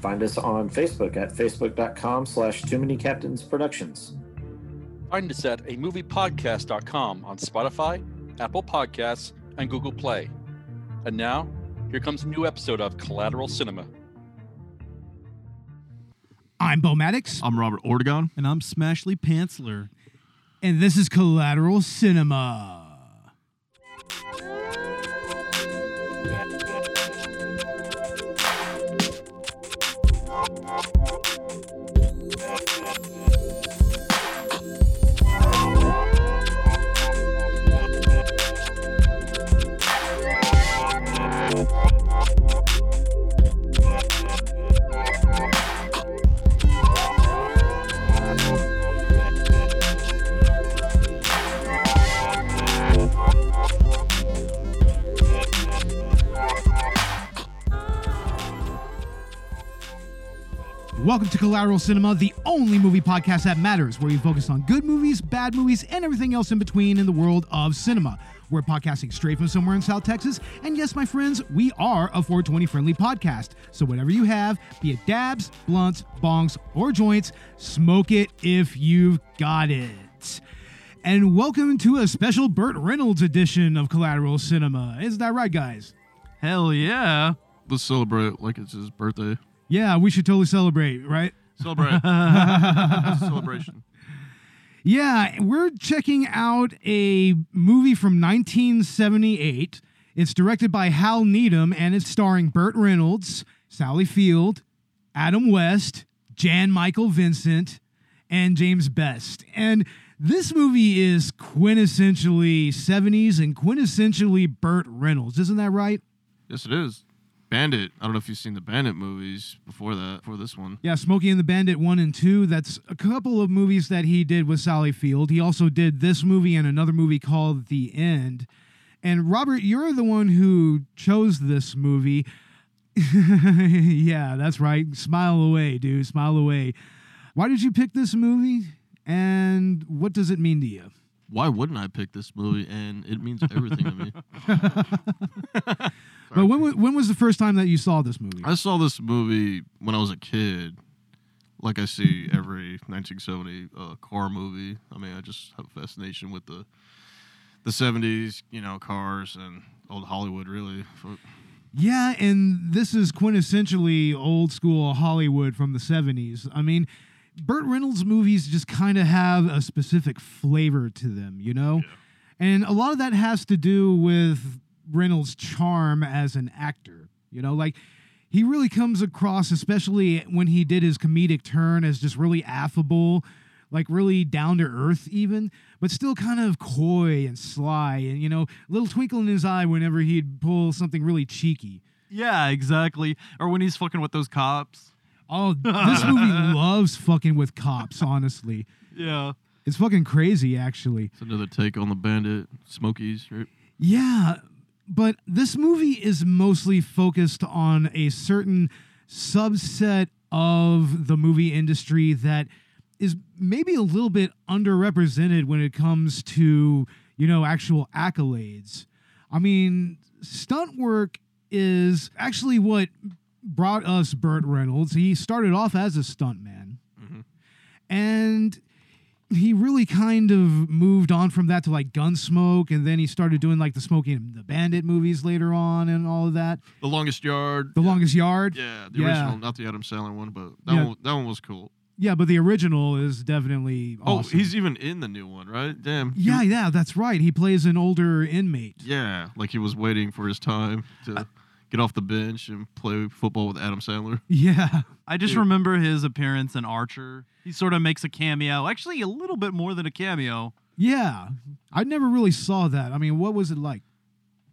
Find us on Facebook at facebook.com slash too many captains productions. Find us at a moviepodcast.com on Spotify, Apple Podcasts, and Google Play. And now, here comes a new episode of Collateral Cinema. I'm Bo Maddox, I'm Robert Ortegon. And I'm Smashley Pantsler. and this is Collateral Cinema. Welcome to Collateral Cinema, the only movie podcast that matters, where we focus on good movies, bad movies, and everything else in between in the world of cinema. We're podcasting straight from somewhere in South Texas, and yes, my friends, we are a 420 friendly podcast. So whatever you have, be it dabs, blunts, bongs, or joints, smoke it if you've got it. And welcome to a special Burt Reynolds edition of Collateral Cinema. Isn't that right, guys? Hell yeah. Let's celebrate like it's his birthday. Yeah, we should totally celebrate, right? Celebrate. Celebration. Yeah, we're checking out a movie from 1978. It's directed by Hal Needham and it's starring Burt Reynolds, Sally Field, Adam West, Jan Michael Vincent, and James Best. And this movie is quintessentially 70s and quintessentially Burt Reynolds. Isn't that right? Yes, it is. Bandit. I don't know if you've seen the Bandit movies before that, before this one. Yeah, Smokey and the Bandit 1 and 2. That's a couple of movies that he did with Sally Field. He also did this movie and another movie called The End. And Robert, you're the one who chose this movie. yeah, that's right. Smile away, dude. Smile away. Why did you pick this movie? And what does it mean to you? Why wouldn't I pick this movie? And it means everything to me. But when, wa- when was the first time that you saw this movie? I saw this movie when I was a kid, like I see every 1970 uh, car movie. I mean, I just have a fascination with the the 70s, you know, cars and old Hollywood, really. Yeah, and this is quintessentially old school Hollywood from the 70s. I mean, Burt Reynolds movies just kind of have a specific flavor to them, you know? And a lot of that has to do with Reynolds' charm as an actor, you know? Like, he really comes across, especially when he did his comedic turn, as just really affable, like really down to earth, even, but still kind of coy and sly, and, you know, little twinkle in his eye whenever he'd pull something really cheeky. Yeah, exactly. Or when he's fucking with those cops. Oh, this movie loves fucking with cops, honestly. Yeah. It's fucking crazy, actually. It's another take on the Bandit, Smokies, right? Yeah, but this movie is mostly focused on a certain subset of the movie industry that is maybe a little bit underrepresented when it comes to, you know, actual accolades. I mean, stunt work is actually what brought us Burt Reynolds. He started off as a stuntman. Mhm. And he really kind of moved on from that to like Gunsmoke, and then he started doing like the Smokey and the Bandit movies later on, and all of that. The Longest Yard. The Longest Yard, Yeah, the Yeah. original, not the Adam Sandler one, but that Yeah. one that one was cool. yeah, but the original is definitely Oh, he's even in the new one, right? Damn. Yeah, yeah, that's right. He plays an older inmate. Yeah, like he was waiting for his time to get off the bench and play football with Adam Sandler. Yeah, I just Dude. remember his appearance in Archer. He sort of makes a cameo. Actually, a little bit more than a cameo. yeah. I never really saw that. I mean, what was it like?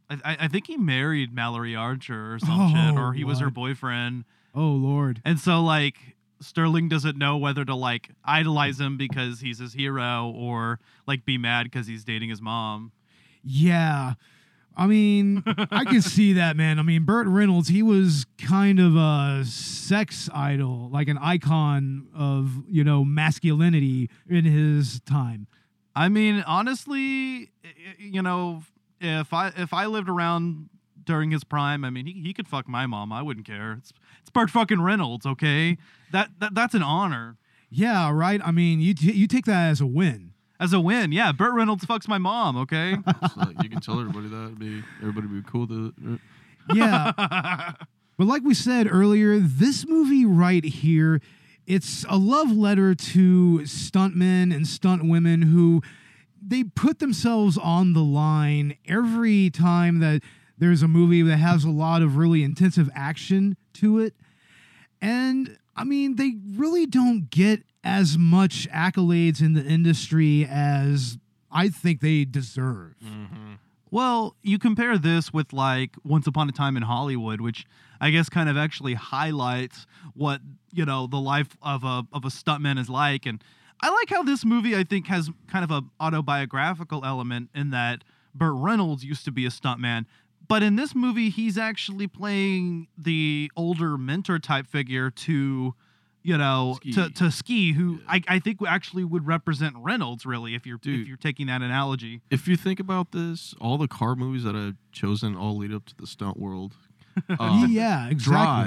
I, I, I think he married Mallory Archer or some oh, shit, Oh, or he was her boyfriend. Oh Lord. And so, like, Sterling doesn't know whether to like idolize him because he's his hero or like be mad because he's dating his mom. Yeah. I mean, I can see that, man. I mean, Burt Reynolds, he was kind of a sex idol, like an icon of, you know, masculinity in his time. I mean, honestly, you know, if I if I lived around during his prime, I mean, he, he could fuck my mom. I wouldn't care. It's it's Burt fucking Reynolds, okay? That, that that's an honor. Yeah, right? I mean, you, t- you take that as a win. As a win, yeah. Burt Reynolds fucks my mom, okay? Like, you can tell everybody that. It'd Be everybody would be cool to. it. Uh. Yeah. But like we said earlier, this movie right here, it's a love letter to stuntmen and stunt women who they put themselves on the line every time that there's a movie that has a lot of really intensive action to it. And I mean, they really don't get as much accolades in the industry as I think they deserve. Mm-hmm. Well, you compare this with like Once Upon a Time in Hollywood, which I guess kind of actually highlights what you know the life of a of a stuntman is like, and I like how this movie I think has kind of a autobiographical element in that Burt Reynolds used to be a stuntman, but in this movie he's actually playing the older mentor type figure to you know to Ski. to ski who I, I think actually would represent Reynolds really if you're if you're taking that analogy. If you think about this, all the car movies that I've chosen all lead up to the stunt world. Um, yeah, exactly.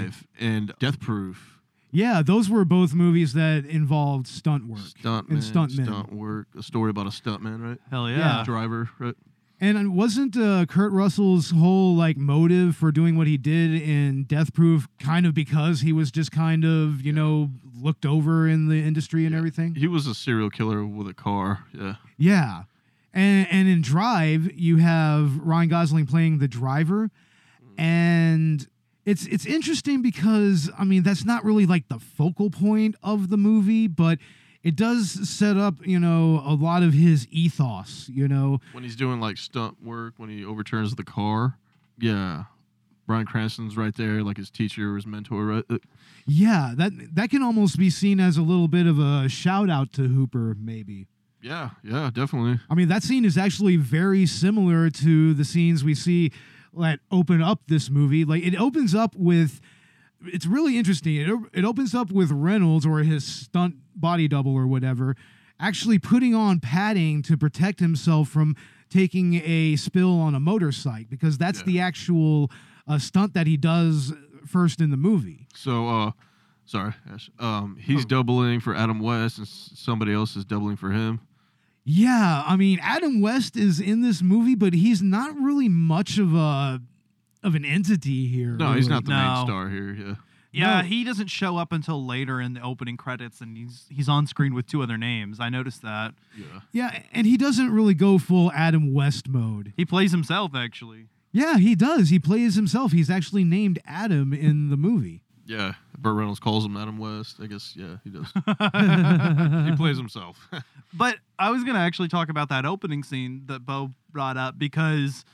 Drive and Death Proof. Yeah, those were both movies that involved stunt work. Stuntman, And stuntmen. stunt work. A story about a stuntman, right? Hell Yeah. Driver, right? And wasn't uh, Kurt Russell's whole like motive for doing what he did in Death Proof kind of because he was just kind of you know looked over in the industry and Yeah. everything? He was a serial killer with a car. Yeah. Yeah, and and in Drive you have Ryan Gosling playing the driver, and it's it's interesting because I mean that's not really like the focal point of the movie, but it does set up you know a lot of his ethos. You know, When he's doing like stunt work, when he overturns the car. Yeah. Bryan Cranston's right there, like his teacher or his mentor, right? Uh, Yeah, that that can almost be seen as a little bit of a shout out to Hooper, maybe. Yeah, yeah, definitely. I mean, that scene is actually very similar to the scenes we see that open up this movie. Like it opens up with it's really interesting. It, it opens up with Reynolds or his stunt body double or whatever actually putting on padding to protect himself from taking a spill on a motorcycle because that's Yeah. the actual uh, stunt that he does first in the movie. So, uh, sorry, Ash. Um, he's doubling for Adam West, and somebody else is doubling for him. Yeah, I mean Adam West is in this movie, but he's not really much of a of an entity here. No, he's not the No. main star here. Yeah. Yeah, No. he doesn't show up until later in the opening credits, and he's he's on screen with two other names. I noticed that Yeah. Yeah, and he doesn't really go full Adam West mode. he plays himself actually. Yeah, he does. He plays himself. He's actually named Adam in the movie. Yeah. Burt Reynolds calls him Adam West. I guess, yeah, he does. he plays himself. But I was gonna actually talk about that opening scene that Bo brought up because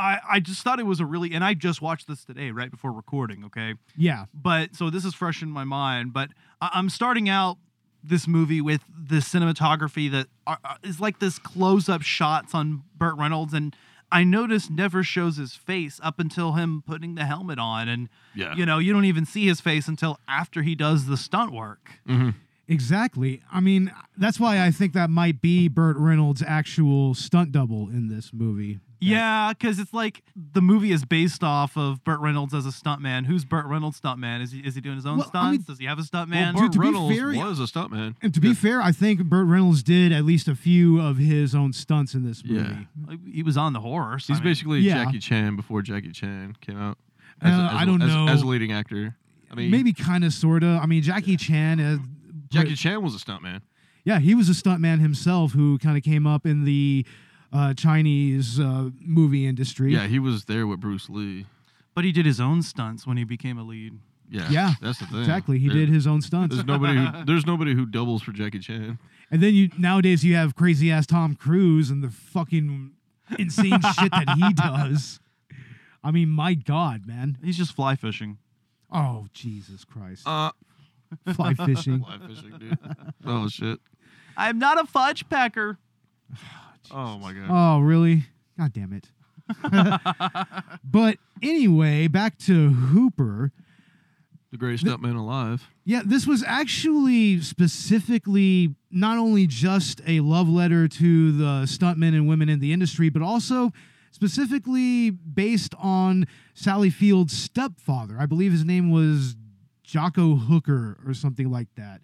I I just thought it was a really and I just watched this today right before recording. Okay, Yeah. but so this is fresh in my mind. But I, I'm starting out this movie with the cinematography that are, are- is like this close-up shots on Burt Reynolds, and I noticed never shows his face up until him putting the helmet on, and yeah. you know you don't even see his face until after he does the stunt work. Mhm. Exactly. I mean, that's why I think that might be Burt Reynolds' actual stunt double in this movie. Yeah, because it's like the movie is based off of Burt Reynolds as a stuntman. Who's Burt Reynolds' stuntman? Is he is he doing his own Well, stunts? I mean- Does he have a Well, stuntman? Burt to be Reynolds fair, was a stuntman. And to be fair, I think Burt Reynolds did at least a few of his own stunts in this Yeah. movie. Like, he was on the horse. He's I mean, basically Yeah. Jackie Chan before Jackie Chan came out. Uh, a- I a- don't as, know. As a leading actor. I mean, Maybe kind of, sort of. I mean, Jackie Chan. Uh, Jackie Chan was a stuntman. Yeah, he was a stuntman himself who kind of came up in the uh, Chinese uh, movie industry. Yeah, he was there with Bruce Lee. but he did his own stunts when he became a lead. Yeah, Yeah, that's the thing. Exactly. He There- did his own stunts. There's nobody. Who, there's nobody who doubles for Jackie Chan. And then you nowadays you have crazy ass Tom Cruise and the fucking insane shit that he does. I mean, my God, man. He's just fly fishing. Oh, Jesus Christ. Uh, Fly fishing. Fly fishing, dude. Oh shit. I'm not a fudge pecker. Oh my god. Oh, really? God damn it. but anyway, back to Hooper. The greatest stuntman alive. Yeah, this was actually specifically not only just a love letter to the stuntmen and women in the industry, but also specifically based on Sally Field's stepfather. I believe his name was Jocko Hooker or something like that.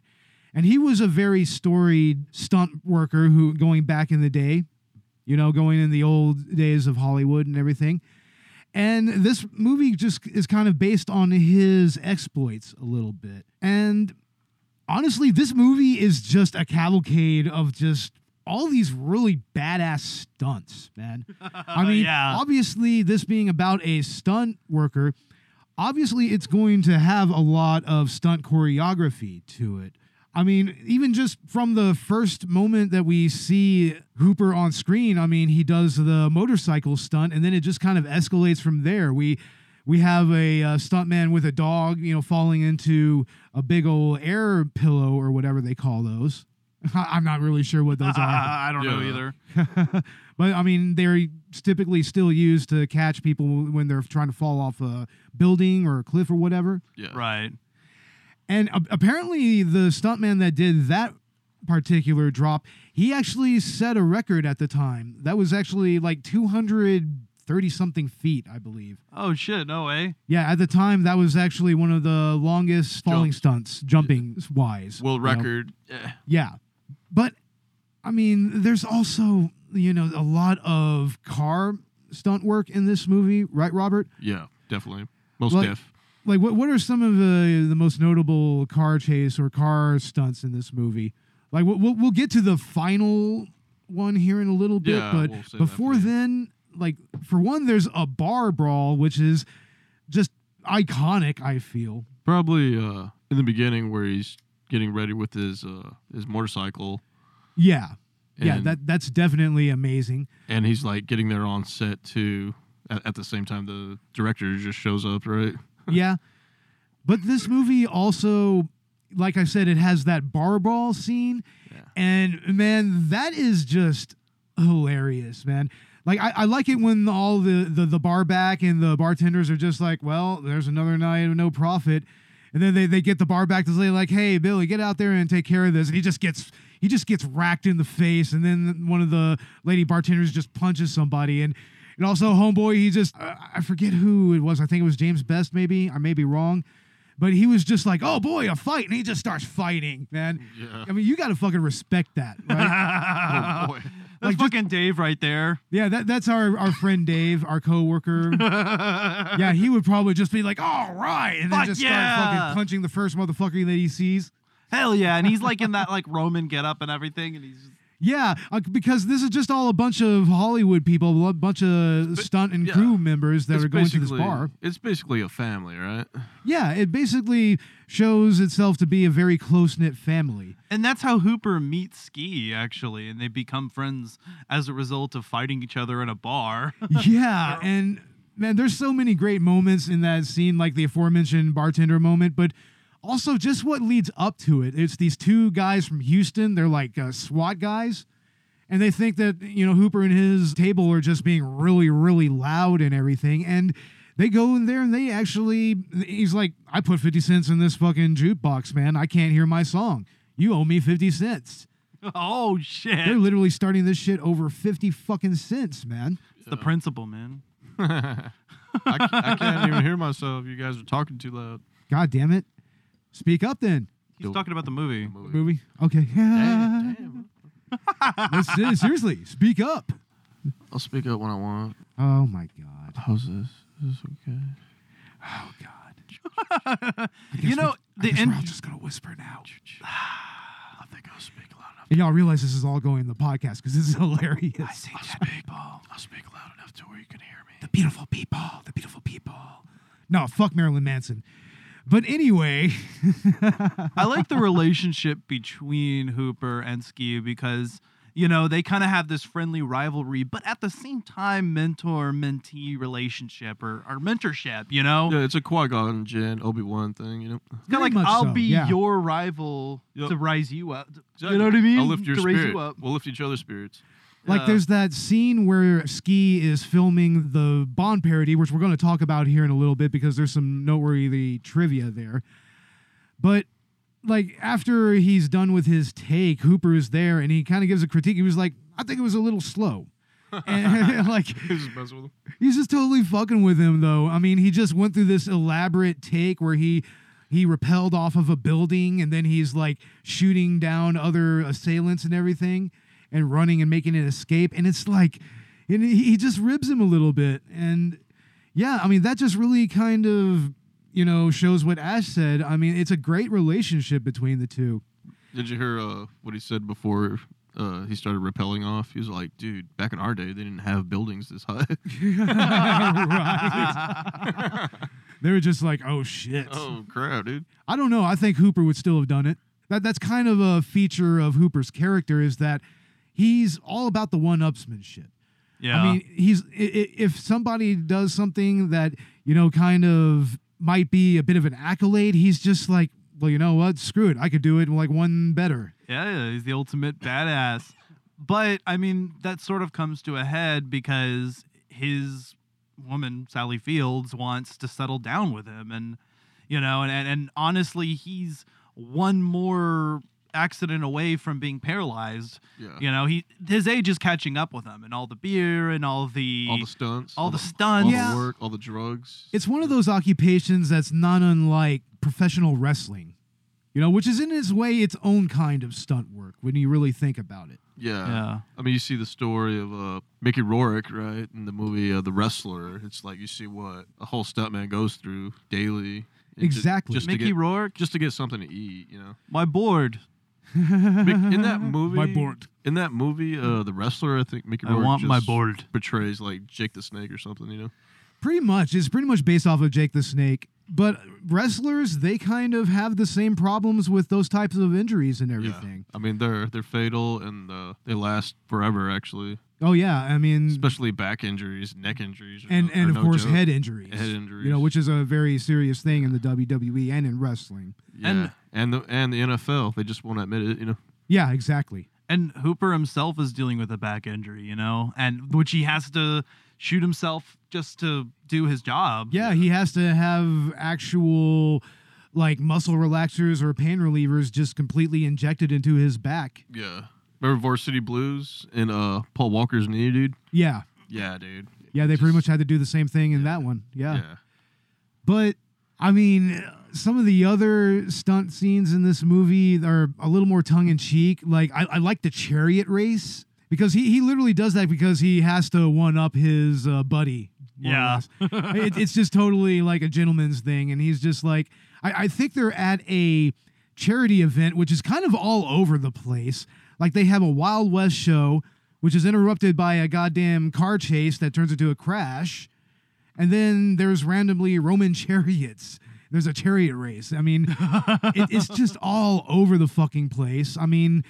And he was a very storied stunt worker who going back in the day, you know, going in the old days of Hollywood and everything. And this movie just is kind of based on his exploits a little bit. And honestly, this movie is just a cavalcade of just all these really badass stunts, man. I mean, Yeah. obviously, this being about a stunt worker, obviously, it's going to have a lot of stunt choreography to it. I mean, even just from the first moment that we see Hooper on screen, I mean, he does the motorcycle stunt, and then it just kind of escalates from there. We we have a uh, stuntman with a dog, you know, falling into a big old air pillow or whatever they call those. I'm not really sure what those are. I don't know either. but I mean, they're typically still used to catch people when they're trying to fall off a building or a cliff or whatever. Yeah. Right. And a- apparently, the stuntman that did that particular drop, he actually set a record at the time. That was actually like 230 something feet, I believe. Oh shit, no way. Yeah, at the time, that was actually one of the longest falling Jumps. stunts, jumping wise. World you know? record. Eh. Yeah. But I mean, there's also, you know, a lot of car stunt work in this movie, right, Robert? Yeah, definitely. Most Like- deaf. Like what what are some of the the most notable car chase or car stunts in this movie? Like we'll we'll, get to the final one here in a little bit, Yeah, but we'll before then, like for one there's a bar brawl which is just iconic, I feel. Probably uh, in the beginning where he's getting ready with his uh, his motorcycle, Yeah. yeah, that that's definitely amazing. and he's like getting there on set too. At, at the same time, the director just shows up, right? yeah. But this movie also, like I said, it has that bar brawl scene. Yeah. And man, that is just hilarious, man. Like I, I like it when all the, the the bar back and the bartenders are just like, well, there's another night of no profit. And then they, they get the bar back to say, like, hey, Billy, get out there and take care of this. And he just gets he just gets racked in the face. And then one of the lady bartenders just punches somebody. And and also homeboy, he just uh, I forget who it was. I think it was James Best, maybe. I may be wrong. But he was just like, oh boy, a fight. And he just starts fighting, man. Yeah. I mean, you got to fucking respect that, right? Oh boy. That's Like, just- fucking Dave right there. yeah, that, that's our, our friend Dave, our coworker. yeah, he would probably just be like, all right. And then Fuck just yeah. start fucking punching the first motherfucker that he sees. Hell yeah, and he's like in that like Roman getup and everything, and he's Yeah, uh, because this is just all a bunch of Hollywood people, a bunch of stunt and yeah. crew members that It's are going to this bar. It's basically a family, right? Yeah, it basically shows itself to be a very close knit family. and that's how Hooper meets Ski actually, and they become friends as a result of fighting each other in a bar. yeah, and man, there's so many great moments in that scene, like the aforementioned bartender moment, but also just what leads up to it. It's these two guys from Houston. They're like uh, SWAT guys, and they think that you know Hooper and his table are just being really, really loud and everything, and. They go in there and they actually, he's like, I put 50 cents in this fucking jukebox, man. I can't hear my song. You owe me 50 cents. oh shit They're literally starting this shit over 50 fucking cents, man. It's the principle, man. I, I can't even hear myself. You guys are talking too loud. God damn it. Speak up then. He's talking about the movie. Movie. Movie. Okay. Damn, damn. Let's seriously speak up. I'll speak up when I want. Oh my god. How's this? Is this okay? Oh god. I guess You know, we, I the guess en- we're all just gonna whisper now. I think I'll speak loud enough. And y'all realize this is all going in the podcast because this is hilarious. I'll speak. I'll speak loud enough to where you can hear me. the beautiful people. The beautiful people. No, fuck Marilyn Manson. But anyway, I like the relationship between Hooper and Ski because you know, they kind of have this friendly rivalry, but at the same time, mentor mentee relationship or, or mentorship, you know? Yeah, it's a Qui Gon Jinn Obi Wan thing, you know. It's kind of like I'll so, be yeah. your rival Yep. to rise you up. You know what I mean? I'll lift your to raise spirit. you up. We'll lift each other's spirits. Like Yeah. there's that scene where Ski is filming the Bond parody, which we're going to talk about here in a little bit because there's some noteworthy trivia there. But like after he's done with his take, Hooper is there and he kind of gives a critique. He was like, "I think it was a little slow." and like He's just messing with him. He's just totally fucking with him though. I mean, he just went through this elaborate take where he he repelled off of a building and then he's like shooting down other assailants and everything and running and making an escape and it's like and he he just ribs him a little bit and yeah, I mean that just really kind of you know shows what Ash said. I mean, it's a great relationship between the two. Did you hear uh, what he said before uh, he started rappelling off? He was like, dude, back in our day, they didn't have buildings this high. right. they were just like, "Oh shit." oh, crap, dude. I don't know. I think Hooper would still have done it. That that's kind of a feature of Hooper's character is that he's all about the one-upsmanship. Yeah. I mean, he's if somebody does something that you know kind of might be a bit of an accolade, he's just like, well, you know what? Screw it. I could do it like one better. Yeah, yeah, he's the ultimate badass. But I mean, that sort of comes to a head because his woman, Sally Fields, wants to settle down with him, and you know, and and, and honestly, he's one more accident away from being paralyzed. Yeah. You know, he his age is catching up with him, and all the beer and all the All the stunts. all the all stunts. Yeah. the work, all the drugs. It's one of those occupations that's not unlike professional wrestling. You know, which is in its way its own kind of stunt work when you really think about it. Yeah. Yeah. I mean, you see the story of uh, Mickey Rourke, right, in the movie uh, The Wrestler. It's like you see what a whole stuntman goes through daily. Exactly. Just, to Mickey get, Rourke, just to get something to eat, you know. my board. Mick- in that movie, My board. In that movie, uh, The Wrestler, I think Mickey I Rourke want my board. portrays like Jake the Snake or something, you know. Pretty much. It's pretty much based off of Jake the Snake. But wrestlers, they kind of have the same problems with those types of injuries and everything. I mean, they're they're fatal and uh, they last forever, actually. Oh yeah, I mean, Especially back injuries, neck injuries, are and no- and are of no course joke. head injuries. Head injuries. You know, which is a very serious thing in the WWE and in wrestling. Yeah. and- And, the and the NFL, they just won't admit it, you know. Yeah, exactly. And Hooper himself is dealing with a back injury, you know, and which he has to shoot himself just to do his job. Yeah, he has to have actual like muscle relaxers or pain relievers just completely injected into his back. Yeah. Remember Varsity Blues and uh Paul Walker's knee, dude? Yeah. Yeah, dude. Yeah, they pretty much had to do the same thing in that one. Yeah. Yeah. But I mean, some of the other stunt scenes in this movie are a little more tongue in cheek. Like I, I like the chariot race because he, he literally does that because he has to one up his uh, buddy. Yeah. it, it's just totally like a gentleman's thing, and he's just like I, I think they're at a charity event, which is kind of all over the place. Like they have a Wild West show, which is interrupted by a goddamn car chase that turns into a crash. And then there's randomly Roman chariots. There's a chariot race. I mean, it, it's just all over the fucking place. I mean,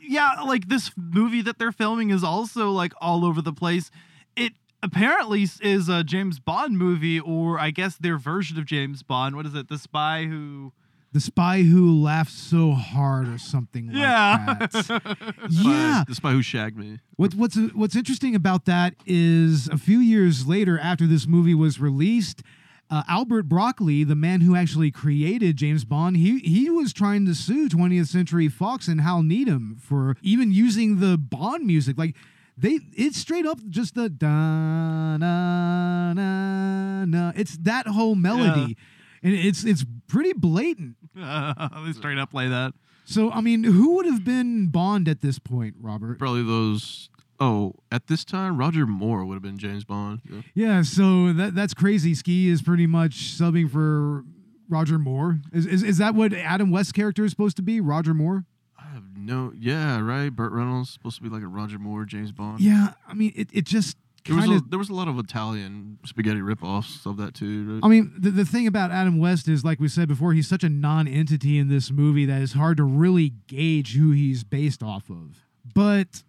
yeah, like this movie that they're filming is also like all over the place. It apparently is a James Bond movie, or I guess their version of James Bond. What is it? The spy who. The spy who laughed so hard, or something like Yeah. that. Yeah. The spy who shagged me. What, what's what's interesting about that is a few years later, after this movie was released, uh, Albert Broccoli, the man who actually created James Bond, he he was trying to sue 20th Century Fox and Hal Needham for even using the Bond music. Like they, it's straight up just the da na na na. It's that whole melody, and it's it's pretty blatant. they straight up play that. So I mean, who would have been Bond at this point, Robert? Probably those oh, at this time Roger Moore would have been James Bond. Yeah. Yeah, so that that's crazy. Ski is pretty much subbing for Roger Moore. Is, is is that what Adam West's character is supposed to be? Roger Moore? I have no yeah, right. Burt Reynolds supposed to be like a Roger Moore, James Bond. Yeah, I mean it, it just There was, a, there was a lot of Italian spaghetti ripoffs of that too. Right? I mean, the, the thing about Adam West is, like we said before, he's such a non entity in this movie that it's hard to really gauge who he's based off of. But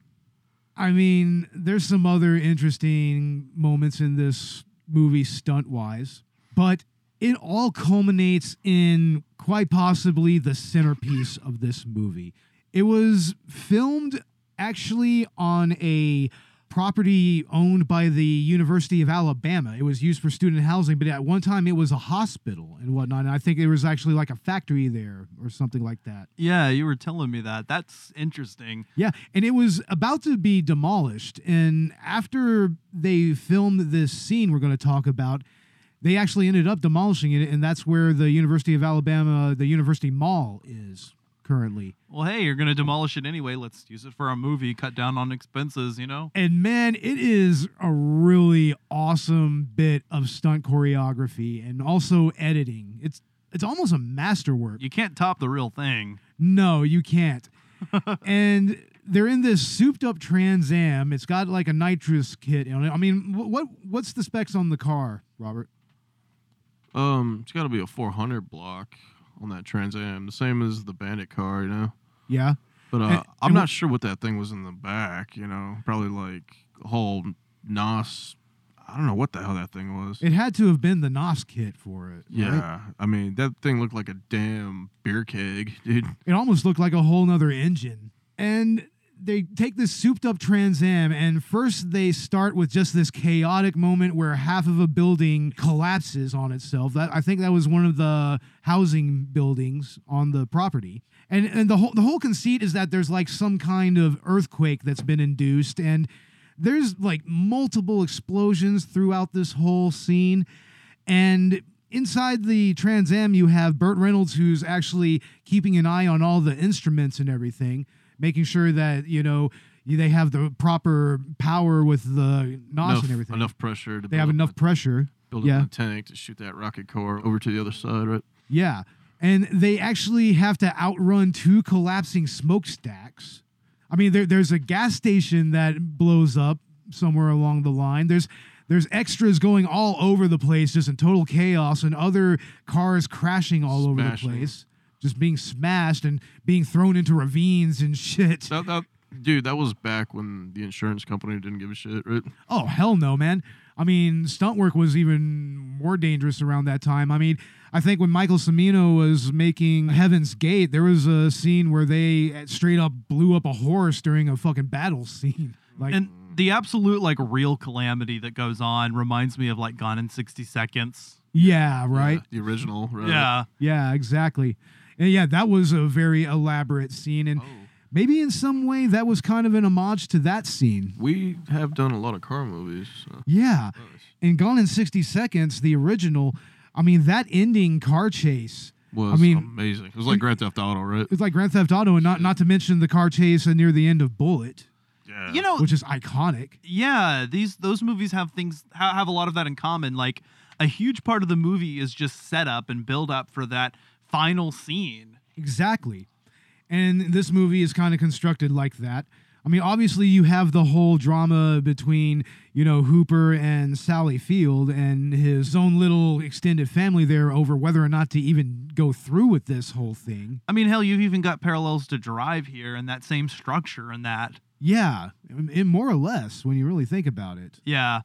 I mean, there's some other interesting moments in this movie stunt wise, but it all culminates in quite possibly the centerpiece of this movie. It was filmed actually on a property owned by the University of Alabama. It was used for student housing, but at one time it was a hospital and whatnot. And I think there was actually like a factory there or something like that. Yeah, you were telling me that. That's interesting. Yeah, and it was about to be demolished. And after they filmed this scene we're going to talk about, they actually ended up demolishing it, and that's where the University of Alabama, the University Mall, is currently. Well, hey, you're gonna demolish it anyway. Let's use it for a movie. Cut down on expenses. You know. And man, it is a really awesome bit of stunt choreography and also editing. It's it's almost a masterwork. You can't top the real thing. No, you can't. and they're in this souped up Trans Am. It's got like a nitrous kit on it. I mean, what what's the specs on the car, Robert? Um, it's got to be a 400 block on that Trans Am, the same as the Bandit car, you know. Yeah. But uh, And- I'm and not sure what that thing was in the back. You know, probably like a whole NOS. I don't know what the hell that thing was. It had to have been the NOS kit for it. right? yeah, I mean that thing looked like a damn beer keg, dude. It almost looked like a whole nother engine. And they take this souped up Trans Am, and first they start with just this chaotic moment where half of a building collapses on itself. That I think that was one of the housing buildings on the property. And and the whole the whole conceit is that there's like some kind of earthquake that's been induced, and there's like multiple explosions throughout this whole scene. And inside the Trans Am, you have Burt Reynolds, who's actually keeping an eye on all the instruments and everything, making sure that, you know, they have the proper power with the NOS enough, and everything. enough pressure to they have enough a- pressure. build yeah. up a tank to shoot that rocket core over to the other side, right? Yeah. And they actually have to outrun two collapsing smokestacks. I mean, there, there's a gas station that blows up somewhere along the line. There's there's extras going all over the place, just in total chaos, and other cars crashing all over the place, just being smashed and being thrown into ravines and shit. That, that, dude, that was back when the insurance company didn't give a shit, right? Oh hell no, man! I mean, stunt work was even more dangerous around that time. I mean, I think when Michael Cimino was making Heaven's Gate, there was a scene where they straight up blew up a horse during a fucking battle scene. Like, And the absolute like real calamity that goes on reminds me of like Gone in 60 Seconds. yeah, right. Yeah, the original, right? Yeah. Yeah, exactly. And yeah, that was a very elaborate scene, and Oh. maybe in some way that was kind of an homage to that scene. We have done a lot of car movies. So. Yeah. Nice. And Gone in 60 Seconds, the original, I mean, that ending car chase. Was mean- amazing. It was like Grand Theft Auto, right? It's like Grand Theft Auto, and not not to mention the car chase near the end of Bullitt, Yeah. You know, which is iconic. yeah, these those movies have things have a lot of that in common. Like a huge part of the movie is just set up and build up for that final scene. Exactly. And this movie is kind of constructed like that. I mean, obviously, you have the whole drama between, you know, Hooper and Sally Field and his own little extended family there over whether or not to even go through with this whole thing. I mean, hell, you've even got parallels to Drive here and that same structure and that. Yeah, it, more or less when you really think about it. Yeah.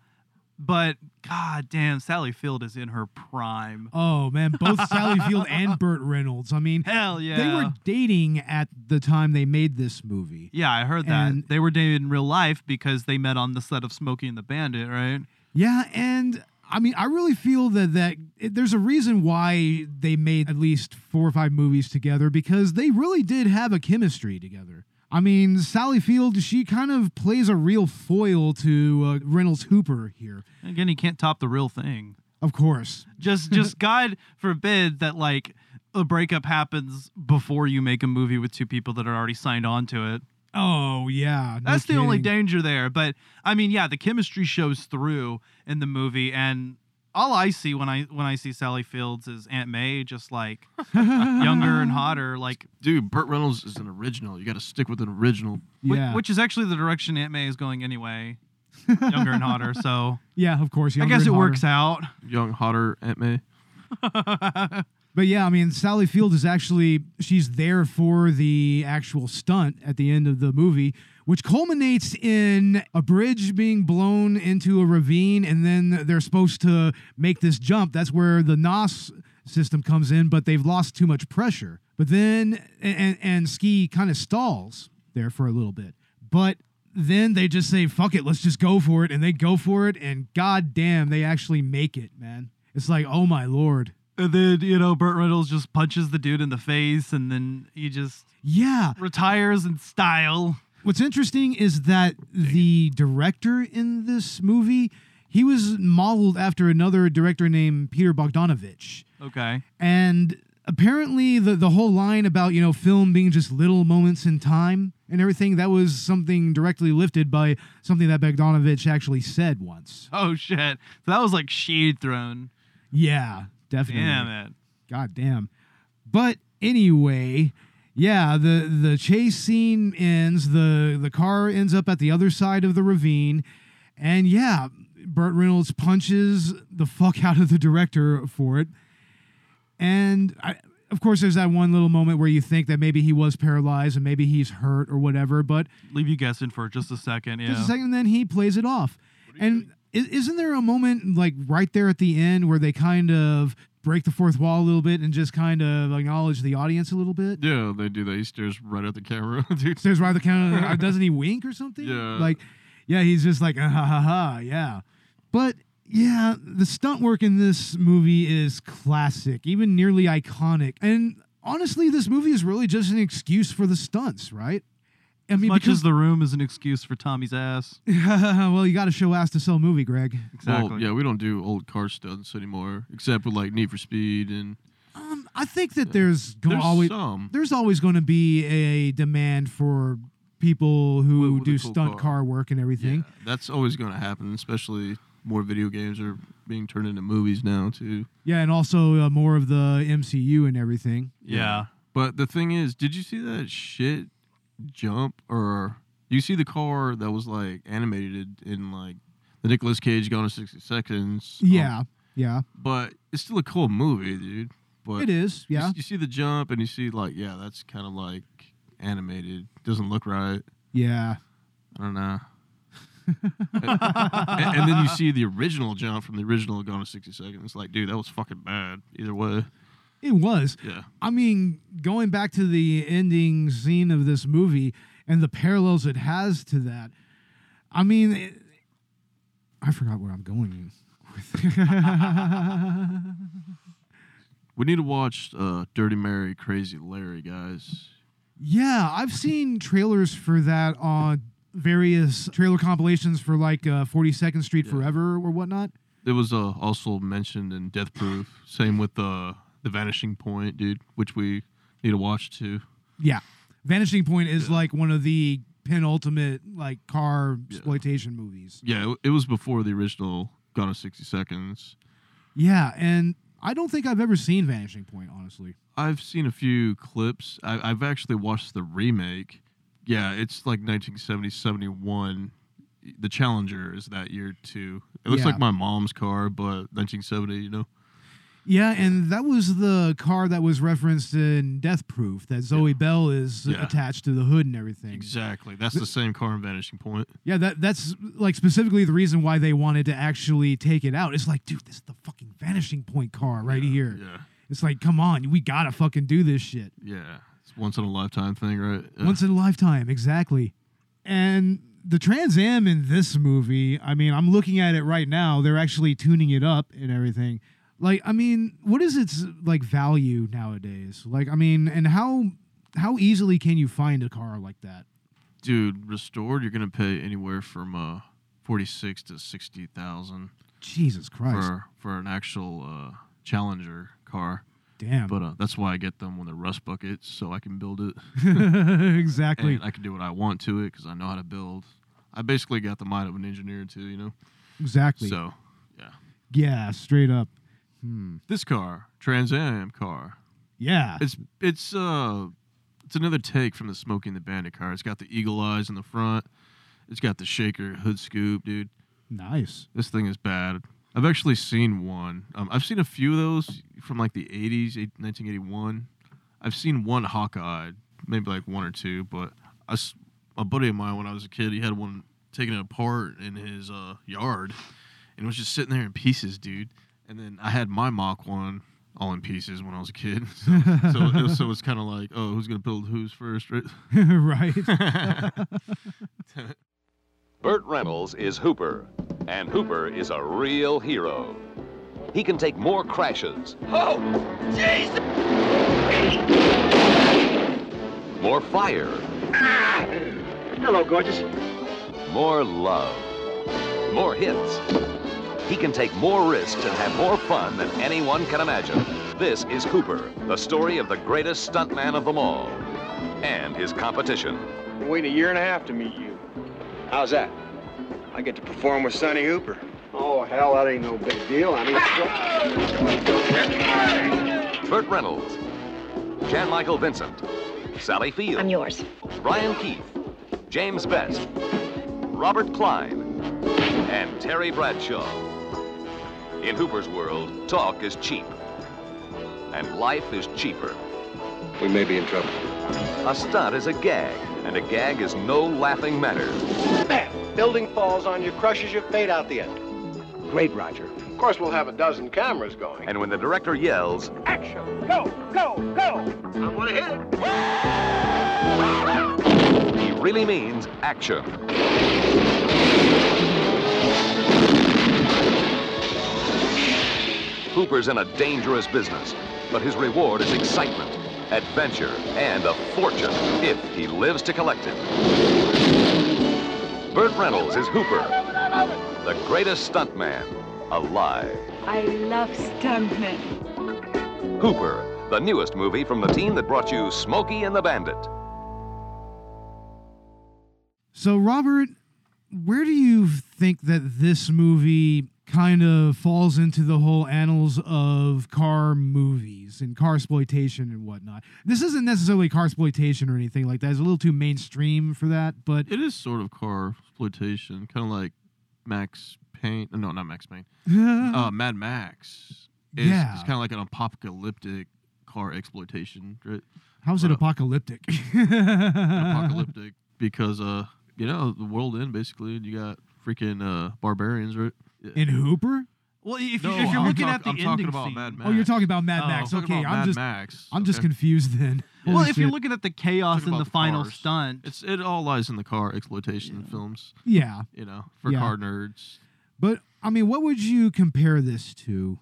But god damn, Sally Field is in her prime. Oh man, both Sally Field and Burt Reynolds. I mean, Hell yeah. they were dating at the time they made this movie. Yeah, I heard that. And- they were dating in real life because they met on the set of Smokey and the Bandit, right? Yeah, and I mean, I really feel that that it, there's a reason why they made at least four or five movies together because they really did have a chemistry together. I mean, Sally Field, she kind of plays a real foil to uh, Reynolds Hooper here. Again, he can't top the real thing. Of course. Just just God forbid that like a breakup happens before you make a movie with two people that are already signed on to it. Oh yeah, no That's the only danger there. But I mean, yeah, the chemistry shows through in the movie, and all I see when I when I see Sally Fields is Aunt May, just like younger and hotter, like Dude, Burt Reynolds is an original. You got to stick with an original. whi- Yeah, which is actually the direction Aunt May is going anyway, younger and hotter. So yeah, of course. I younger guess and it hotter. works out. Young, hotter Aunt May. But yeah, I mean, Sally Field is actually she's there for the actual stunt at the end of the movie, which culminates in a bridge being blown into a ravine, and then they're supposed to make this jump. That's where the NOS system comes in, but they've lost too much pressure. But then and and Ski kind of stalls there for a little bit, but. Then they just say, fuck it, let's just go for it. And they go for it. And god damn, they actually make it, man. It's like, oh my lord. And then, you know, Burt Reynolds just punches the dude in the face and then he just Yeah. retires in style. What's interesting is that the director in this movie, he was modeled after another director named Peter Bogdanovich. Okay. And apparently the, the whole line about, you know, film being just little moments in time and everything, that was something directly lifted by something that Bogdanovich actually said once. Oh shit. So that was like shade thrown. Yeah, definitely. Damn it. God damn. But anyway, yeah, the the chase scene ends. The the car ends up at the other side of the ravine, and yeah, Burt Reynolds punches the fuck out of the director for it. And I, of course, there's that one little moment where you think that maybe he was paralyzed and maybe he's hurt or whatever. But Leave you guessing for just a second. Yeah. just a second, then he plays it off. And i- isn't there a moment like right there at the end where they kind of break the fourth wall a little bit and just kind of acknowledge the audience a little bit? Yeah, they do that. He stares right at the camera, dude. Stares right at the camera. doesn't he wink or something? Yeah. Like, yeah, he's just like, ah, ha ha ha, yeah. But yeah, the stunt work in this movie is classic, even nearly iconic. And honestly, this movie is really just an excuse for the stunts, right? I as mean, much because as the room is an excuse for Tommy's ass. well, you got to show ass to sell a movie, Greg. Exactly. Well, yeah, we don't do old car stunts anymore, except with like Need for Speed and Um, I think that there's going there's always some. there's always going to be a demand for people who With- with do cool stunt car. car work and everything. Yeah, that's always going to happen, especially more video games are being turned into movies now too. Yeah, and also uh, more of the MCU and everything. Yeah. But the thing is, did you see that shit jump or you see the car that was like animated in like the Nicolas Cage Gone in 60 Seconds? um, Yeah, yeah, but it's still a cool movie, dude. But it is. Yeah, s- You, see the jump and you see like, yeah, that's kind of like animated. Doesn't look right. yeah. I don't know. and, and then you see the original jump from the original Gone in 60 Seconds. It's like, dude, that was fucking bad. Either way. It was. Yeah. I mean, going back to the ending scene of this movie and the parallels it has to that. I mean, it, I forgot where I'm going with. We need to watch uh, Dirty Mary, Crazy Larry, guys. Yeah, I've seen trailers for that on various trailer compilations for like uh, 42nd Street Yeah. Forever or whatnot. It was uh, also mentioned in Death Proof. Same with uh, The Vanishing Point, dude, which we need to watch too. Yeah. Vanishing Point is Yeah. like one of the penultimate like car Yeah. exploitation movies. Yeah, it, it was before the original Gone in 60 Seconds. Yeah, and I don't think I've ever seen Vanishing Point, honestly. I've seen a few clips. I, I've actually watched the remake. Yeah, it's like 1970, 71. The Challenger is that year too. It looks Yeah. like my mom's car, but 1970, you know? Yeah, and that was the car that was referenced in Death Proof that Zoe Bell is Yeah. attached to the hood and everything. Exactly. That's the same car in Vanishing Point. Yeah, that that's like specifically the reason why they wanted to actually take it out. It's like, dude, this is the fucking Vanishing Point car right Yeah, here. Yeah. It's like, come on, we gotta fucking do this shit. Yeah. It's once in a lifetime thing, right? Yeah. Once in a lifetime, exactly. And the Trans Am in this movie, I mean, I'm looking at it right now. They're actually tuning it up and everything. Like, I mean, what is its like value nowadays? Like, I mean, and how how easily can you find a car like that? Dude, restored, you're gonna pay anywhere from uh forty-six to sixty thousand Jesus Christ. for for an actual uh Challenger car. Damn. But uh, that's why I get them when they're rust buckets, so I can build it. exactly. and I can do what I want to it because I know how to build. I basically got the mind of an engineer too, you know. exactly. So, yeah, yeah, straight up. Hmm. this car, Trans Am car, Yeah. it's it's uh, it's another take from the Smoking the Bandit car. It's got the eagle eyes in the front. It's got the shaker hood scoop, dude. Nice. This thing is bad. I've actually seen one. Um, I've seen a few of those from like the 80s, 1981. I've seen one Hawkeye, maybe like one or two, but I s a buddy of mine when I was a kid, he had one taken apart in his uh, yard and it was just sitting there in pieces, dude. And then I had my Mach one all in pieces when I was a kid. So, so, it was, so it's kind of like, oh, who's going to build who's first, right? right. Burt Reynolds is Hooper, and Hooper is a real hero. He can take more crashes. Oh, jeez! More fire. Ah. Hello, gorgeous. More love. More hits. He can take more risks and have more fun than anyone can imagine. This is Hooper, the story of the greatest stuntman of them all, and his competition. Been waiting a year and a half to meet you. How's that? I get to perform with Sonny Hooper. Oh, hell, that ain't no big deal. I mean, Burt Reynolds, Jan Michael Vincent, Sally Field. I'm yours. Brian Keith, James Best, Robert Klein, and Terry Bradshaw. In Hooper's world, talk is cheap. And life is cheaper. we may be in trouble. A stunt is a gag, and a gag is no laughing matter. Bam! Building falls on you, crushes you, fade out the end. Great, Roger. Of course, we'll have a dozen cameras going. And when the director yells, Action! Go, go, go! I want to hit it. he really means action. Hooper's in a dangerous business, but his reward is excitement, adventure, and a fortune if he lives to collect it. Burt Reynolds is Hooper, the greatest stuntman alive. I love stuntmen. Hooper, the newest movie from the team that brought you Smokey and the Bandit. So, Robert, where do you think that this movie kind of falls into the whole annals of car movies and car exploitation and whatnot? This isn't necessarily car exploitation or anything like that. It's a little too mainstream for that, but it is sort of car exploitation, kind of like Max Payne. No, not Max Payne. uh, Mad Max. Is, Yeah. It's kind of like an apocalyptic car exploitation, right? how's it Uh, apocalyptic? apocalyptic because uh you know the world end basically and you got freaking uh barbarians right. In Hooper? Well, if, No, you, if you're I'm looking talk- at the I'm ending talking about scene, Mad Oh, you're talking about Mad Oh. Max. I'm Okay, about I'm Mad just Max I'm just okay? confused then. well, if you're looking at the chaos in the, the final stunt, it's it all lies in the car exploitation films yeah, you know for Yeah. car nerds but I mean, what would you compare this to?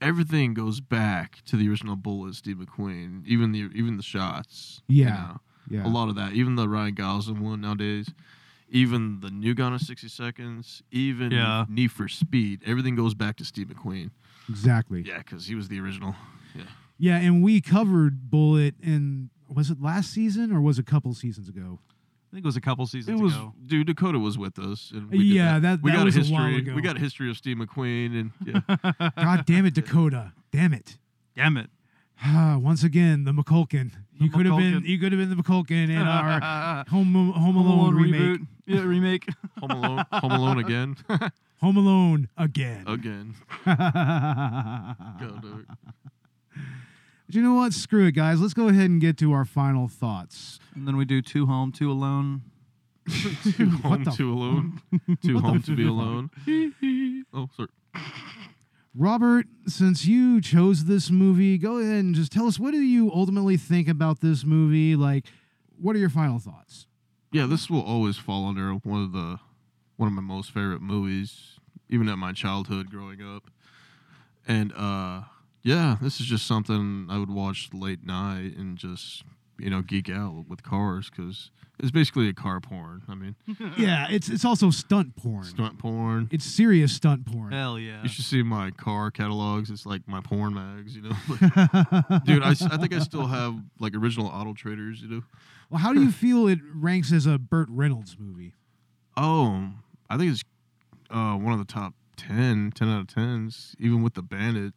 everything goes back to the original Bullitt steve mcqueen even the even the shots you Yeah, know. Yeah, a lot of that even the ryan gosling one nowadays even the new Gone in 60 Seconds, even Yeah. Need for Speed, everything goes back to Steve McQueen. exactly. Yeah, because he was the original. Yeah. Yeah, and we covered Bullitt in was it last season or was it a couple seasons ago? I think it was a couple seasons. It was, ago. dude. Dakota was with us, and we did Yeah, that- we that got was a a history. while ago. We got a history of Steve McQueen, and yeah, God damn it, Dakota! Damn it! Damn it. Ah, Once again, the McCulkin. The You could have been. McCulkin. You could have been the McCulkin in our Home Home Alone, remake. reboot. Yeah, remake. Home Alone, Home Alone again, Home Alone again. again. but Go, dog. you know what? Screw it, guys. Let's go ahead and get to our final thoughts. and then we do two home, two alone. Two home, two alone, two home to be alone. oh, sorry. Robert, since you chose this movie, go ahead and just tell us what do you ultimately think about this movie? Like, what are your final thoughts? Yeah, this will always fall under one of the one of my most favorite movies, even at my childhood growing up. And uh yeah, this is just something I would watch late night and just you know geek out with cars because it's basically a car porn. I mean, Yeah, it's it's also stunt porn. stunt porn. It's serious stunt porn. Hell yeah. You should see my car catalogs. It's like my porn mags, you know. Dude, I, I think I still have like original Auto Traders, you know. well, how do you feel it ranks as a Burt Reynolds movie? Oh, I think it's uh, one of the top 10, 10 out of 10s, even with the Bandit.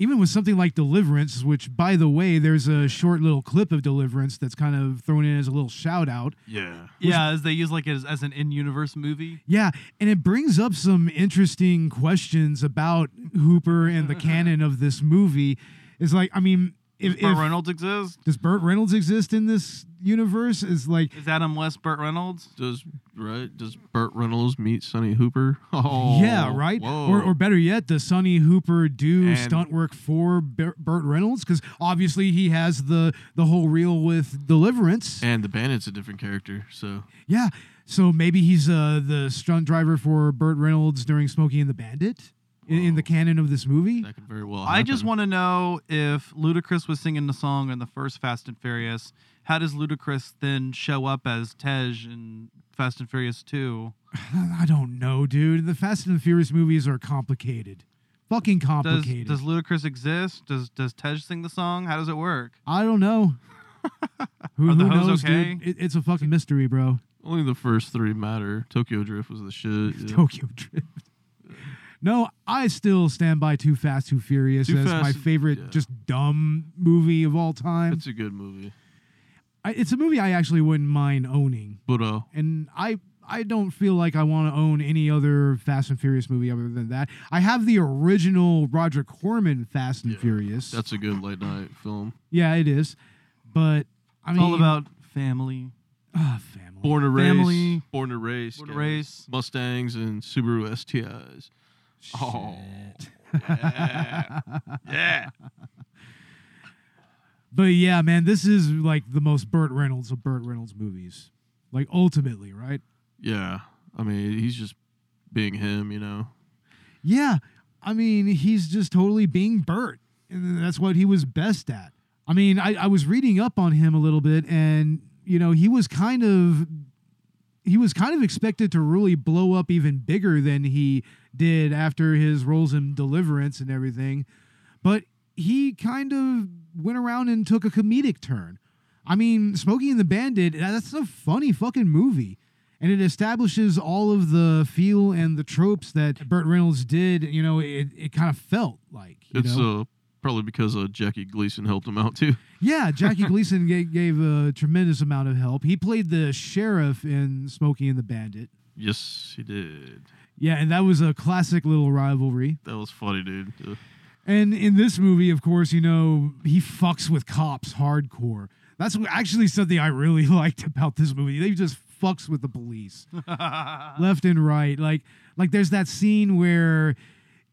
Even with something like Deliverance, which by the way, there's a short little clip of Deliverance that's kind of thrown in as a little shout out. Yeah. Yeah, as they use like as, as an in-universe movie. Yeah, and it brings up some interesting questions about Hooper and the canon of this movie. It's like, I mean, if, Does Burt Reynolds exist? does Burt Reynolds exist in this universe? Is like, Is Adam West Burt Reynolds? Does right? Does Burt Reynolds meet Sonny Hooper? Oh, yeah, right. Whoa. Or, or better yet, does Sonny Hooper do And- stunt work for Bur- Burt Reynolds? Because obviously he has the the whole reel with Deliverance. and the bandit's a different character. So Yeah, so maybe he's uh, the stunt driver for Burt Reynolds during Smokey and the Bandit in, in the canon of this movie. that could very well. I just want to know if Ludacris was singing the song in the first Fast and Furious. How does Ludacris then show up as Tej in Fast and Furious 2? I don't know, dude. The Fast and the Furious movies are complicated, fucking Does complicated. does Ludacris exist? Does does Tej sing the song? How does it work? I don't know. who Are the who knows, okay? dude? It, it's a fucking mystery, bro. only the first three matter. Tokyo Drift was the shit. yeah. Tokyo Drift. No, I still stand by Too Fast, Too Furious Too as my Fast- favorite, yeah. just dumb movie of all time. It's a good movie. I, it's a movie I actually wouldn't mind owning, But uh, and I I don't feel like I want to own any other Fast and Furious movie other than that. I have the original Roger Corman Fast and Furious. that's a good late night film. yeah, it is, but I It's mean, all about family. ah, family. Born to race. Family. Born to race. Born to race. Mustangs and Subaru STIs. Oh, yeah. yeah. But yeah, man, this is like the most Burt Reynolds of Burt Reynolds movies. Like ultimately, right? Yeah. I mean, he's just being him, you know. Yeah. I mean, he's just totally being Burt. And that's what he was best at. I mean, I, I was reading up on him a little bit and you know, he was kind of he was kind of expected to really blow up even bigger than he did after his roles in Deliverance and everything. But he kind of went around and took a comedic turn. I mean, Smokey and the Bandit, that's a funny fucking movie. And it establishes all of the feel and the tropes that Burt Reynolds did. You know, it, it kind of felt like. You It's know? uh, probably because uh, Jackie Gleason helped him out, too. Yeah, Jackie Gleason gave, gave a tremendous amount of help. He played the sheriff in Smokey and the Bandit. Yes, he did. Yeah, and that was a classic little rivalry. That was funny, dude. And in this movie, of course, you know, he fucks with cops hardcore. That's actually something I really liked about this movie. They just fucks with the police left and right. Like like there's that scene where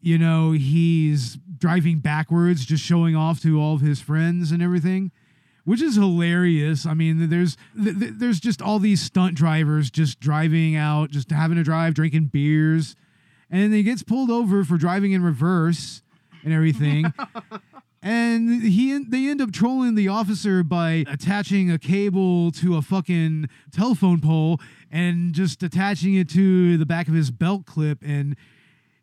you know, he's driving backwards just showing off to all of his friends and everything. Which is hilarious. I mean, there's th- th- there's just all these stunt drivers just driving out, just having a drive, drinking beers, and then he gets pulled over for driving in reverse and everything. and he they end up trolling the officer by attaching a cable to a fucking telephone pole and just attaching it to the back of his belt clip and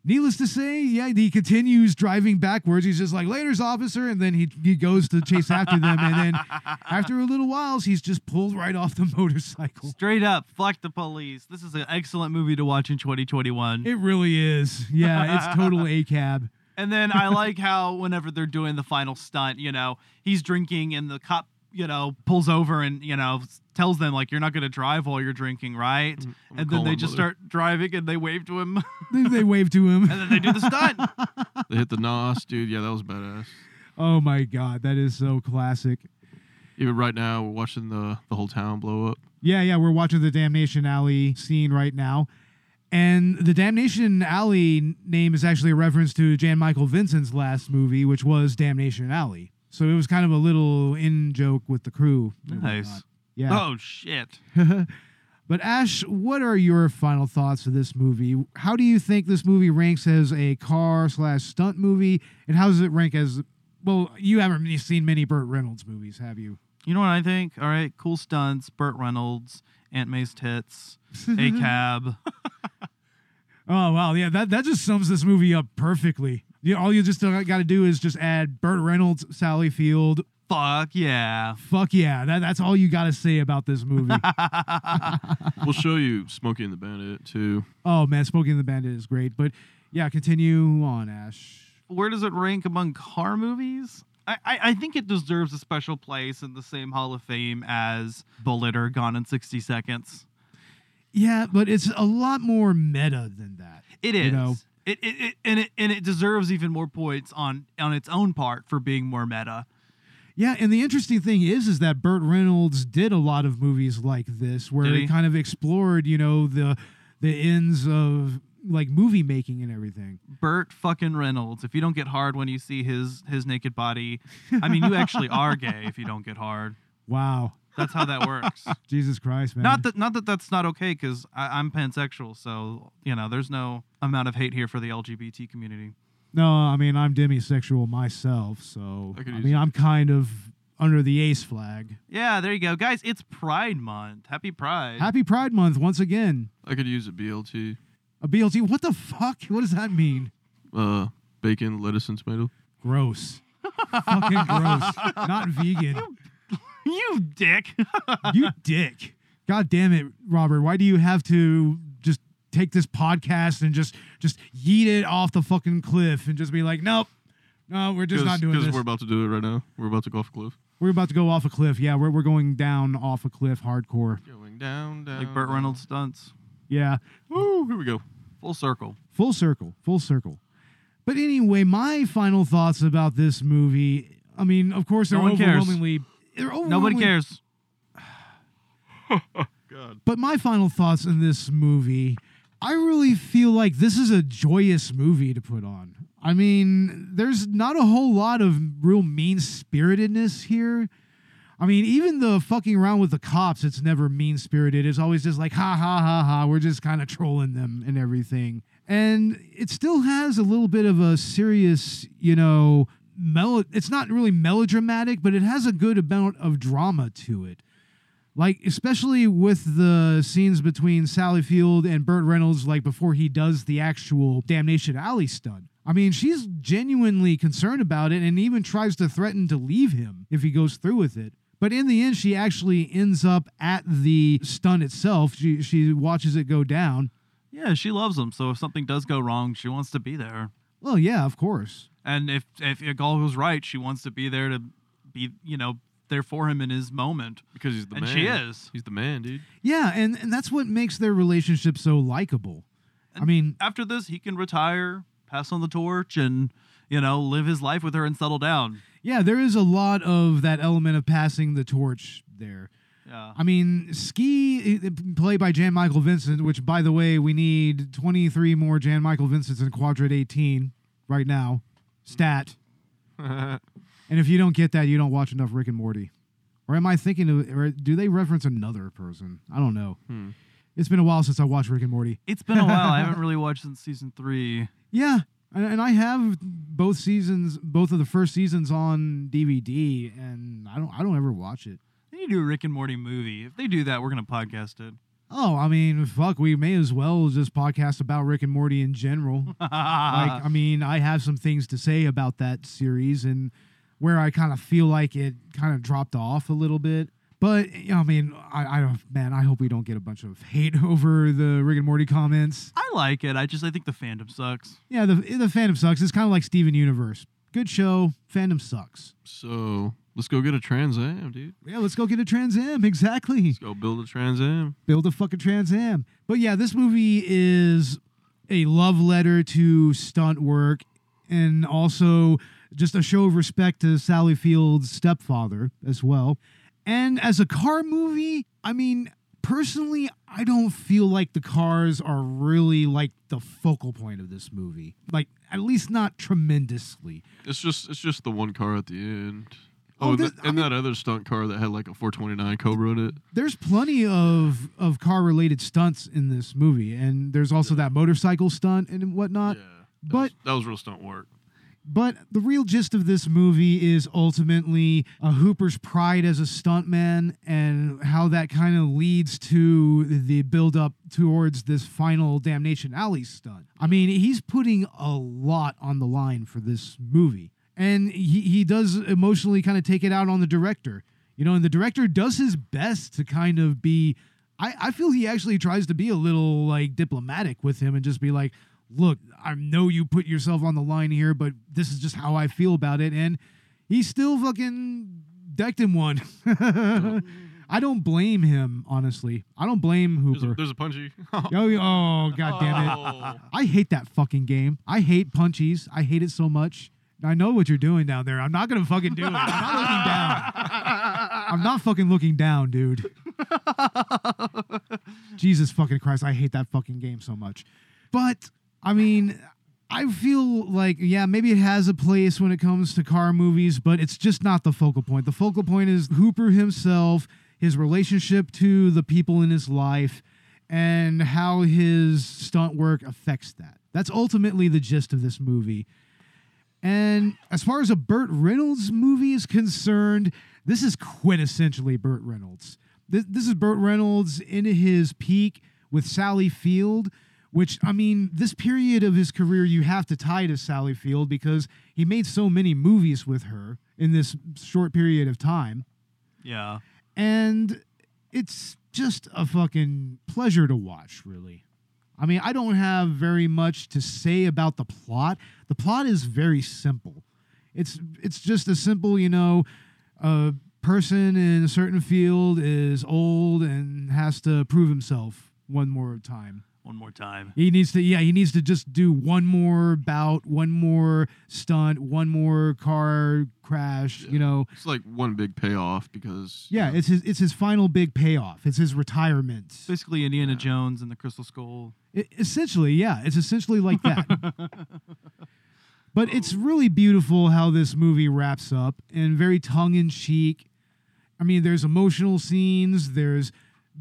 Needless to say, yeah, he continues driving backwards. He's just like, later's officer. And then he, he goes to chase after them. And then after a little while, he's just pulled right off the motorcycle. Straight up, fuck the police. This is an excellent movie to watch in 2021. It really is. Yeah, it's total A cab. And then I like how whenever they're doing the final stunt, you know, he's drinking and the cop, you know, pulls over and, you know, tells them like you're not going to drive while you're drinking, right? Mm, I'm and then they just mother. start driving and they wave to him They, they wave to him. and then they do the stunt. They hit the NOS, dude. Yeah, that was badass. Oh my God, that is so classic. Even right now, we're watching the the whole town blow up. Yeah, yeah, we're watching the Damnation Alley scene right now. And the Damnation Alley name is actually a reference to Jan Michael Vincent's last movie, which was Damnation Alley. So it was kind of a little in joke with the crew. and Nice. whatnot. Yeah. Oh shit. but Ash, what are your final thoughts of this movie? How do you think this movie ranks as a car slash stunt movie, and how does it rank as? Well, you haven't really seen many Burt Reynolds movies, have you? You know what I think? All right, cool stunts, Burt Reynolds, Aunt May's tits, a cab. Oh wow, yeah, that that just sums this movie up perfectly. Yeah, all you just got to do is just add Burt Reynolds, Sally Field. Fuck yeah. Fuck yeah, that, that's all you got to say about this movie. We'll show you Smokey and the Bandit too. oh man, Smoking the Bandit is great, but yeah, continue on, Ash. where does it rank among car movies? I, I, I think it deserves a special place in the same Hall of Fame as Bullitt or Gone in 60 Seconds. Yeah, but it's a lot more meta than that. It is. You know, It, it, it and it and it deserves even more points on on its own part for being more meta. Yeah, and the interesting thing is, is that Burt Reynolds did a lot of movies like this, where it he? kind of explored, you know, the the ends of like movie making and everything. Burt fucking Reynolds. If you don't get hard when you see his his naked body, I mean, you actually are gay if you don't get hard. Wow, That's how that works. Jesus Christ, man! Not that not that that's not okay because I'm pansexual, so you know there's no amount of hate here for the LGBT community. no, I mean I'm demisexual myself, so I I, mean. I'm kind of under the ace flag. Yeah, there you go, guys. It's Pride Month. Happy Pride. Happy Pride Month once again. I could use a BLT. A BLT? What the fuck? What does that mean? Uh, bacon, lettuce, and tomato. Gross. Fucking gross. Not vegan. you dick. you dick. God damn it, Robert. Why do you have to just take this podcast and just just yeet it off the fucking cliff and just be like, nope, no, we're just not doing this. Because this. we're about to do it right now. We're about to go off a cliff. We're about to go off a cliff. Yeah, we're, we're going down off a cliff hardcore. Going down, down. like Burt Reynolds stunts. Yeah. Woo, here we go. Full circle. Full circle. Full circle. But anyway, my final thoughts about this movie. I mean, of course, they're No one cares. overwhelmingly. They're Nobody cares. God. But my final thoughts in this movie, I really feel like this is a joyous movie to put on. I mean, there's not a whole lot of real mean spiritedness here. I mean, even the fucking around with the cops, it's never mean spirited. It's always just like, ha ha ha ha. We're just kind of trolling them and everything. And it still has a little bit of a serious, you know, melo. It's not really melodramatic, but it has a good amount of drama to it like especially with the scenes between Sally Field and Burt Reynolds, like before he does the actual Damnation Alley stunt. I mean, she's genuinely concerned about it and even tries to threaten to leave him if he goes through with it. But in the end, she actually ends up at the stunt itself. She she watches it go down. Yeah, she loves him. So if something does go wrong, she wants to be there. Well, yeah, of course. And if if it all goes right, she wants to be there to be, you know, there for him in his moment. Because he's the and man. she is. He's the man, dude. Yeah, and, and that's what makes their relationship so likable. I mean, After this, he can retire, pass on the torch, and you know, live his life with her and settle down. yeah, there is a lot of that element of passing the torch there. Yeah. I mean, Ski, uh, played by Jan Michael Vincent, which, by the way, we need 23 more Jan Michael Vincents in Quadrant 18 right now. Stat. and if you don't get that, you don't watch enough Rick and Morty. Or am I thinking of, or do they reference another person? I don't know. Hmm. It's been a while since I watched Rick and Morty. It's been a while. I haven't really watched since season three. Yeah, and, and I have both seasons, both of the first seasons on DVD, and I don't, I don't ever watch it. They need to do a Rick and Morty movie. If they do that, we're gonna podcast it. Oh, I mean, fuck, we may as well just podcast about Rick and Morty in general. like, I mean, I have some things to say about that series and where I kind of feel like it kind of dropped off a little bit. But you know, I mean, I, I don't, man, I hope we don't get a bunch of hate over the Rick and Morty comments. I like it. I just I think the fandom sucks. Yeah, the the fandom sucks. It's kind of like Steven Universe. Good show, fandom sucks. So let's go get a Trans Am, dude. Yeah, let's go get a Trans Am. Exactly. Let's go build a Trans Am. build a fucking Trans Am. But yeah, this movie is a love letter to stunt work and also just a show of respect to Sally Field's stepfather as well. And as a car movie, I mean, personally, I don't feel like the cars are really like the focal point of this movie. Like, at least not tremendously. It's just it's just the one car at the end. Oh, Oh, and, this- that, and that other stunt car that had like a 429 Cobra in it. There's plenty of of car related stunts in this movie, and there's also that motorcycle stunt and whatnot. Yeah, but That was real stunt work. But the real gist of this movie is ultimately a Hooper's pride as a stuntman and how that kind of leads to the build up towards this final Damnation Alley stunt. I mean, he's putting a lot on the line for this movie. And he, he does emotionally kind of take it out on the director. You know, and the director does his best to kind of be. I, I feel he actually tries to be a little like diplomatic with him and just be like, look, I know you put yourself on the line here, but this is just how I feel about it. And he still fucking decked him one. I don't blame him, honestly. I don't blame There's a, Hooper. there's a punchy. Oh, oh, god damn it. Oh. I hate that fucking game. I hate punchies. I hate it so much. I know what you're doing down there. I'm not gonna fucking do it. I'm not looking down. I'm not fucking looking down, dude. Jesus fucking Christ, I hate that fucking game so much. But I mean, I feel like yeah, maybe it has a place when it comes to car movies, but it's just not the focal point. The focal point is Hooper himself, his relationship to the people in his life, and how his stunt work affects that. That's ultimately the gist of this movie. And as far as a Burt Reynolds movie is concerned, this is quintessentially Burt Reynolds. This, this is Burt Reynolds in his peak with Sally Field, which, I mean, this period of his career you have to tie to Sally Field because he made so many movies with her in this short period of time. Yeah. And it's just a fucking pleasure to watch, really. I mean, I don't have very much to say about the plot. The plot is very simple. It's it's just a simple, you know, a person in a certain field is old and has to prove himself one more time. One more time. He needs to, yeah, he needs to just do one more bout, one more stunt, one more car crash. You know, It's like one big payoff because yeah, it's his, it's his final big payoff. It's his retirement. Basically, Indiana Jones and the Crystal Skull. I- essentially, yeah, it's essentially like that. but it's really beautiful how this movie wraps up and very tongue in cheek. I mean, there's emotional scenes, there's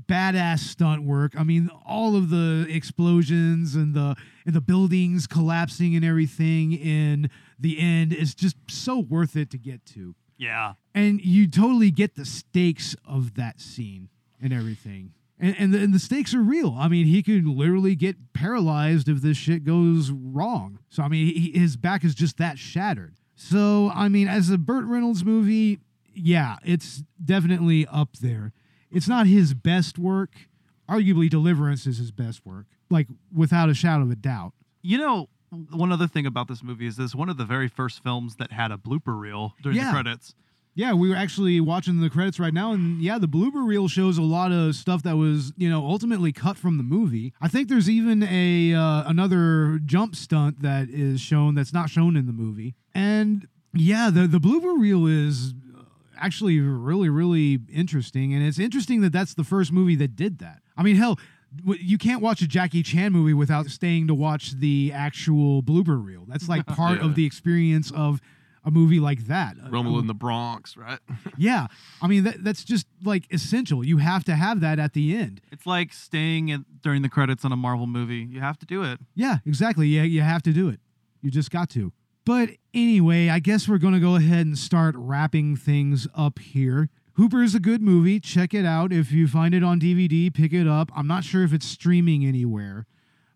badass stunt work. I mean, all of the explosions and the and the buildings collapsing and everything in the end is just so worth it to get to. Yeah. And you totally get the stakes of that scene and everything. And, and, the, and the stakes are real. I mean, he could literally get paralyzed if this shit goes wrong. So, I mean, he, his back is just that shattered. So, I mean, as a Burt Reynolds movie, yeah, it's definitely up there. It's not his best work. Arguably, Deliverance is his best work, like without a shadow of a doubt. You know, one other thing about this movie is this one of the very first films that had a blooper reel during Yeah. the credits. Yeah, we were actually watching the credits right now, and yeah, the blooper reel shows a lot of stuff that was, you know, ultimately cut from the movie. I think there's even a uh, another jump stunt that is shown that's not shown in the movie, and yeah, the the blooper reel is actually really really interesting, and it's interesting that that's the first movie that did that. I mean, hell. You can't watch a Jackie Chan movie without staying to watch the actual blooper reel. That's like part Yeah. of the experience of a movie like that. Uh, Rumble in um, the Bronx, right? Yeah, I mean that, that's just like essential. You have to have that at the end. It's like staying at, during the credits on a Marvel movie. You have to do it. Yeah, exactly. Yeah, you have to do it. You just got to. But anyway, I guess we're going to go ahead and start wrapping things up here. Hooper is a good movie. Check it out. If you find it on DVD, pick it up. I'm not sure if it's streaming anywhere,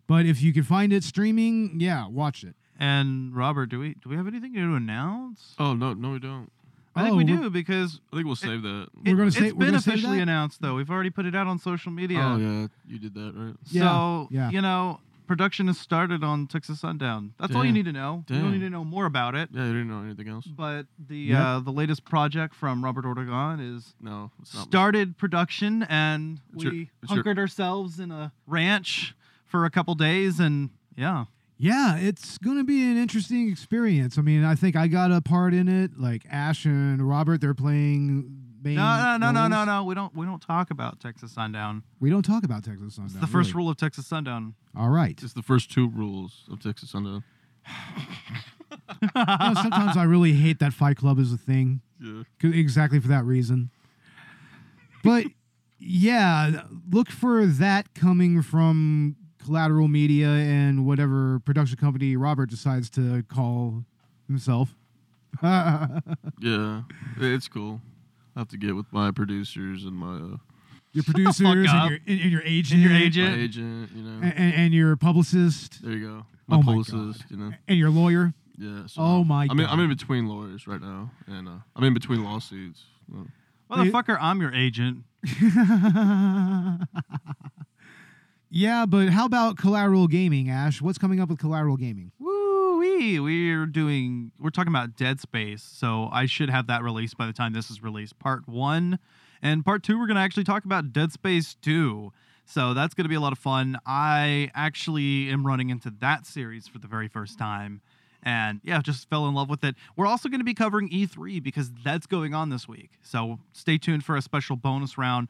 but if you can find it streaming, yeah, watch it. And Robert, do we do we have anything to announce? Oh no, no, we don't. I think Oh, we we're- do because I think we'll save that. We're gonna say- it's we're been officially that? announced though. We've already put it out on social media. Oh yeah, you did that right. Yeah, So yeah. you know, production has started on Texas Sundown. That's all you Damn. need to know. You don't Damn. need to know more about it. Yeah, you didn't know anything else. But the Yep. uh, the latest project from Robert Ortegon is No, it's not. started production, and It's your- we it's your- hunkered ourselves in a ranch for a couple days, and yeah, Yeah, it's going to be an interesting experience. I mean, I think I got a part in it. Like Ash and Robert, they're playing main. no, no, no, no, no, no. We don't we don't talk about Texas Sundown. We don't talk about Texas Sundown. It's the first really. rule of Texas Sundown. All right. It's the first two rules of Texas Sundown. You know, sometimes I really hate that Fight Club is a thing. Yeah. 'cause- Exactly for that reason. But yeah, look for that coming from Collateral Media and whatever production company Robert decides to call himself. Yeah, it's cool. I have to get with my producers and my uh, your producers and up. your, and, and your agent. And your my agent. agent. You know, And, and, and your publicist. there you go. My Oh my publicist. You know. And your lawyer. Yeah. So Oh my I'm in, I'm in between lawyers right now, and uh, I'm in between lawsuits. Motherfucker, I'm your agent. Yeah, but how about Collateral Gaming, Ash? What's coming up with Collateral Gaming? Woo We're doing. We're talking about Dead Space, so I should have that released by the time this is released. Part one, and part two, we're gonna actually talk about Dead Space Two. So that's gonna be a lot of fun. I actually am running into that series for the very first time, and yeah, just fell in love with it. We're also gonna be covering E3 because that's going on this week. So stay tuned for a special bonus round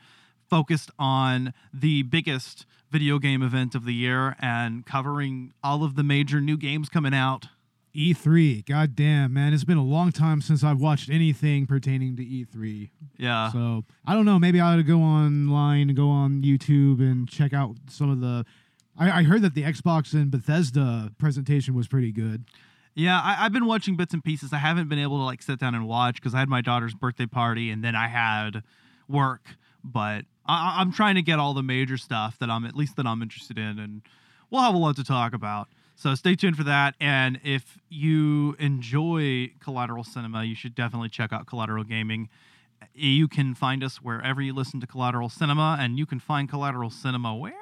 focused on the biggest video game event of the year and covering all of the major new games coming out. E3. God damn, man. It's been a long time since I've watched anything pertaining to E3. Yeah. So I don't know. Maybe I ought to go online and go on YouTube and check out some of the. I, I heard that the Xbox and Bethesda presentation was pretty good. Yeah, I, I've been watching bits and pieces. I haven't been able to like sit down and watch because I had my daughter's birthday party and then I had work. But I, I'm trying to get all the major stuff that I'm at least that I'm interested in, and we'll have a lot to talk about. So stay tuned for that. And if you enjoy Collateral Cinema, you should definitely check out Collateral Gaming. You can find us wherever you listen to Collateral Cinema, and you can find Collateral Cinema where?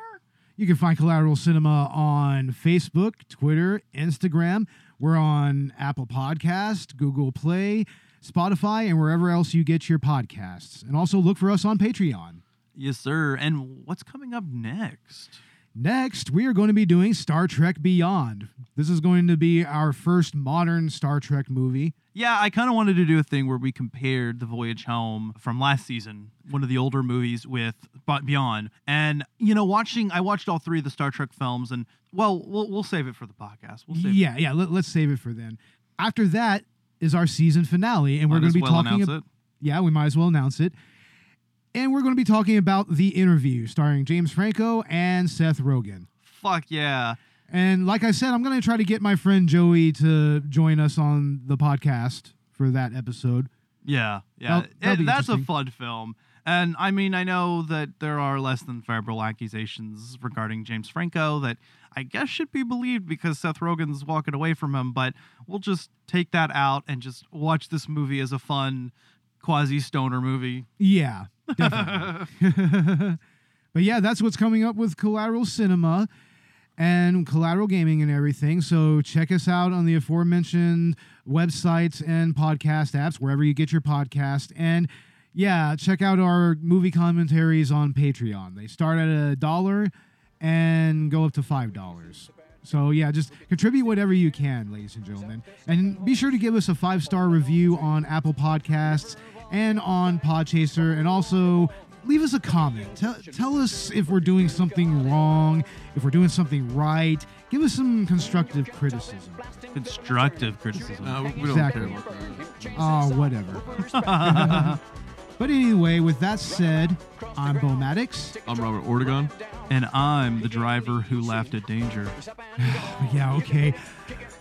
You can find Collateral Cinema on Facebook, Twitter, Instagram. We're on Apple Podcast, Google Play, Spotify, and wherever else you get your podcasts. And also look for us on Patreon. Yes, sir. And what's coming up next? Next, we are going to be doing Star Trek Beyond. This is going to be our first modern Star Trek movie. Yeah, I kind of wanted to do a thing where we compared The Voyage Home from last season, one of the older movies, with Beyond. And, you know, watching, I watched all three of the Star Trek films, and, well, we'll, we'll save it for the podcast. We'll save yeah, yeah. Let, us save it for then. After that is our season finale, and Might we're going to be well talking. ab- it. Yeah, we might as well announce it. And we're going to be talking about the interview starring James Franco and Seth Rogen. Fuck yeah. And like I said, I'm going to try to get my friend Joey to join us on the podcast for that episode. Yeah, yeah. That'll- that'll It- that's a fun film. And I mean, I know that there are less than favorable accusations regarding James Franco that I guess should be believed because Seth Rogen's walking away from him, but we'll just take that out and just watch this movie as a fun quasi stoner movie. Yeah, definitely. but yeah, that's what's coming up with Collateral Cinema and Collateral Gaming and everything. So check us out on the aforementioned websites and podcast apps, wherever you get your podcast. And yeah, check out our movie commentaries on Patreon. They start at a dollar and go up to five dollars. So yeah, just contribute whatever you can, ladies and gentlemen, and be sure to give us a five star review on Apple Podcasts and on Podchaser, and also leave us a comment. Tell, tell us if we're doing something wrong, if we're doing something right. Give us some constructive criticism. Constructive criticism. No, we don't Exactly. care about that. Oh, whatever. but anyway, with that said, I'm Bo Maddox. I'm Robert Ortegon. And I'm the driver who laughed at danger. yeah, okay.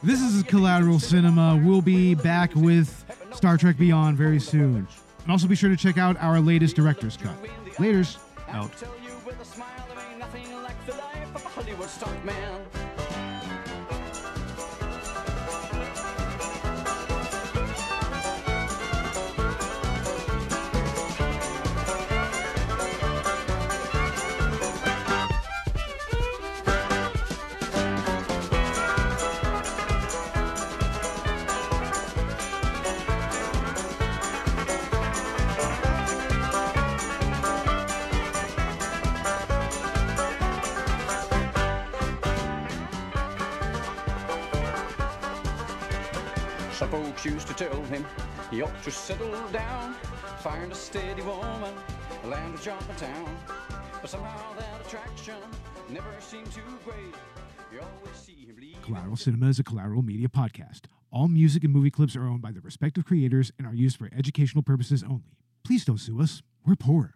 This is Collateral Cinema. We'll be back with Star Trek Beyond very soon. And also be sure to check out our latest director's cut. Laters. Out. Used to tell him he ought to settle down, find a steady woman, land a job in town. But somehow that attraction never seemed too great. You always see him leave. Collateral Cinema is a collateral media podcast. All music and movie clips are owned by the respective creators and are used for educational purposes only. Please don't sue us. We're poor.